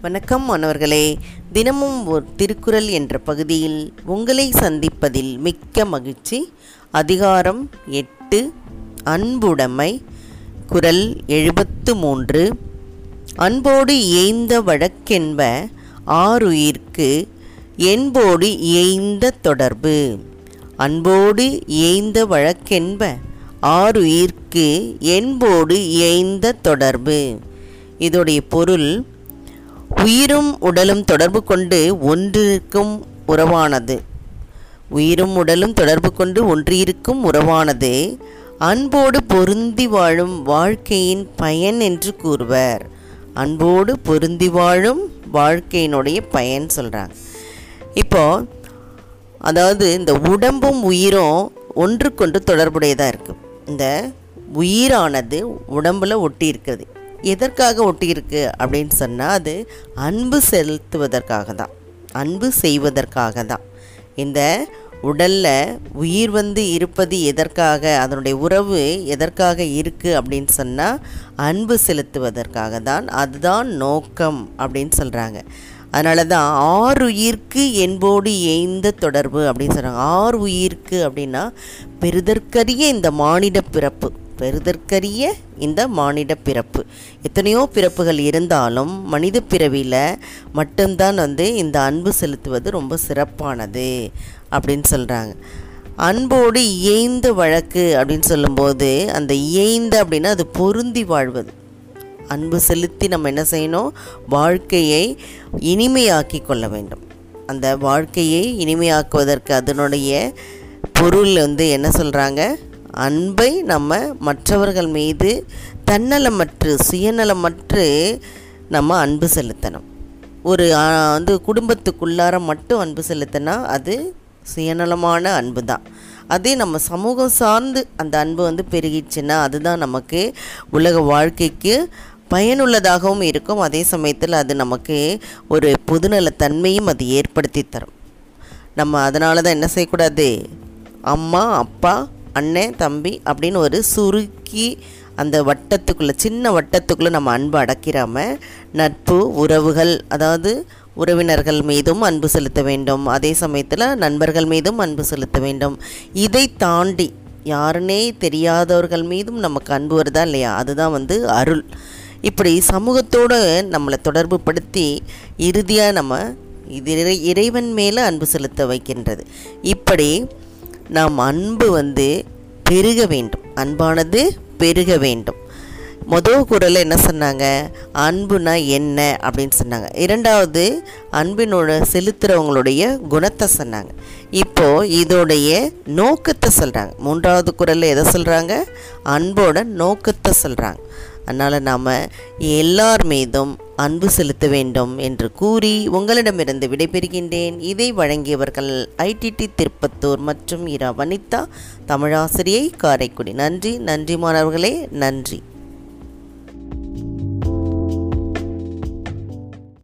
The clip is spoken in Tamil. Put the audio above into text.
வணக்கம் மாணவர்களே. தினமும் ஒரு திருக்குறள் என்ற பகுதியில் உங்களை சந்திப்பதில் மிக்க மகிழ்ச்சி. அதிகாரம் எட்டு அன்புடைமை குரல் எழுபத்து மூன்று. அன்போடு இயைந்த வழக்கென்ப ஆறுயிர்க்கு என்போடு இயைந்த தொடர்பு. அன்போடு இயைந்த வழக்கென்ப ஆறுயிர்க்கு என்போடு இயைந்த தொடர்பு. இதோடைய பொருள் உயிரும் உடலும் தொடர்பு கொண்டு ஒன்றிருக்கும் உறவானது. உயிரும் உடலும் தொடர்பு கொண்டு ஒன்றிருக்கும் உறவானது. அன்போடு பொருந்தி வாழும் வாழ்க்கையின் பயன் என்று கூறுவர். அன்போடு பொருந்தி வாழும் வாழ்க்கையினுடைய பயன் சொல்கிறாங்க இப்போ அதாவது இந்த உடம்பும் உயிரும் ஒன்றுக்கொன்று தொடர்புடையதாக இருக்குது இந்த உயிரானது உடம்பில் ஒட்டி இருக்கிறது எதற்காக ஒட்டியிருக்கு அப்படின்னு சொன்னால் அது அன்பு செலுத்துவதற்காக தான் அன்பு செய்வதற்காக தான் இந்த உடலில் உயிர் வந்து இருப்பது எதற்காக அதனுடைய உறவு எதற்காக இருக்குது அப்படின்னு சொன்னால் அன்பு செலுத்துவதற்காக தான் அதுதான் நோக்கம் அப்படின்னு சொல்கிறாங்க அதனால தான் ஆறு உயிர்க்கு என்போடு ஏய்ந்த தொடர்பு அப்படின்னு சொல்கிறாங்க ஆறு உயிர்க்கு அப்படின்னா பெருதற்கரிய இந்த மானிட பிறப்பு. பெருதற்கரிய இந்த மானிட பிறப்பு. எத்தனையோ பிறப்புகள் இருந்தாலும் மனித பிறவியில் மட்டும்தான் வந்து இந்த அன்பு செலுத்துவது ரொம்ப சிறப்பானது அப்படின்னு சொல்கிறாங்க அன்போடு இயைந்த வழக்கு அப்படின்னு சொல்லும்போது அந்த இயைந்த அப்படின்னா அது பொருந்தி வாழ்வது. அன்பு செலுத்தி நம்ம என்ன செய்யணும்? வாழ்க்கையை இனிமையாக்கி கொள்ள வேண்டும். அந்த வாழ்க்கையை இனிமையாக்குவதற்கு அதனுடைய பொருள் வந்து என்ன சொல்கிறாங்க அன்பை நம்ம மற்றவர்கள் மீது தன்னலமற்று சுயநலமற்று நம்ம அன்பு செலுத்தணும். ஒரு வந்து குடும்பத்துக்குள்ளார மட்டும் அன்பு செலுத்தினா அது சுயநலமான அன்பு தான். அதே நம்ம சமூகம் சார்ந்து அந்த அன்பு வந்து பெருகிடுச்சுன்னா அதுதான் நமக்கு உலக வாழ்க்கைக்கு பயனுள்ளதாகவும் இருக்கும். அதே சமயத்தில் அது நமக்கு ஒரு பொதுநலத்தன்மையும் அது ஏற்படுத்தி தரும். நம்ம அதனால தான் என்ன செய்யக்கூடாது? அம்மா அப்பா அண்ணன் தம்பி அப்படின்னு ஒரு சுருக்கி அந்த வட்டத்துக்குள்ளே சின்ன வட்டத்துக்குள்ளே நம்ம அன்பு அடக்கிறாமல் நட்பு உறவுகள் அதாவது உறவினர்கள் மீதும் அன்பு செலுத்த வேண்டும். அதே சமயத்தில் நண்பர்கள் மீதும் அன்பு செலுத்த வேண்டும். இதை தாண்டி யாருனே தெரியாதவர்கள் மீதும் நமக்கு அன்பு வருதா இல்லையா? அதுதான் வந்து அருள். இப்படி சமூகத்தோடு நம்மளை தொடர்பு படுத்தி இறுதியாக நம்ம இது இறைவன் மேலே அன்பு செலுத்த வைக்கின்றது. இப்படி நாம் அன்பு வந்து பெருக வேண்டும். அன்பானது பெருக வேண்டும். முதல் குரலில் என்ன சொன்னாங்க? அன்புனா என்ன? அப்படின்னு சொன்னாங்க. இரண்டாவது அன்பினோட செலுத்துகிறவங்களுடைய குணத்தை சொன்னாங்க. இப்போது இதோடைய நோக்கத்தை சொல்கிறாங்க மூன்றாவது குரலில் எதை சொல்கிறாங்க அன்போட நோக்கத்தை சொல்கிறாங்க அதனால் நாம் எல்லார் மீதும் அன்பு செலுத்த வேண்டும் என்று கூறி உங்களிடமிருந்து விடைபெறுகின்றேன். இதை வழங்கியவர்கள் ஐடிடி திருப்பத்தூர் மற்றும் இரா வனிதா தமிழாசிரியை காரைக்குடி. நன்றி நன்றி மாணவர்களே நன்றி.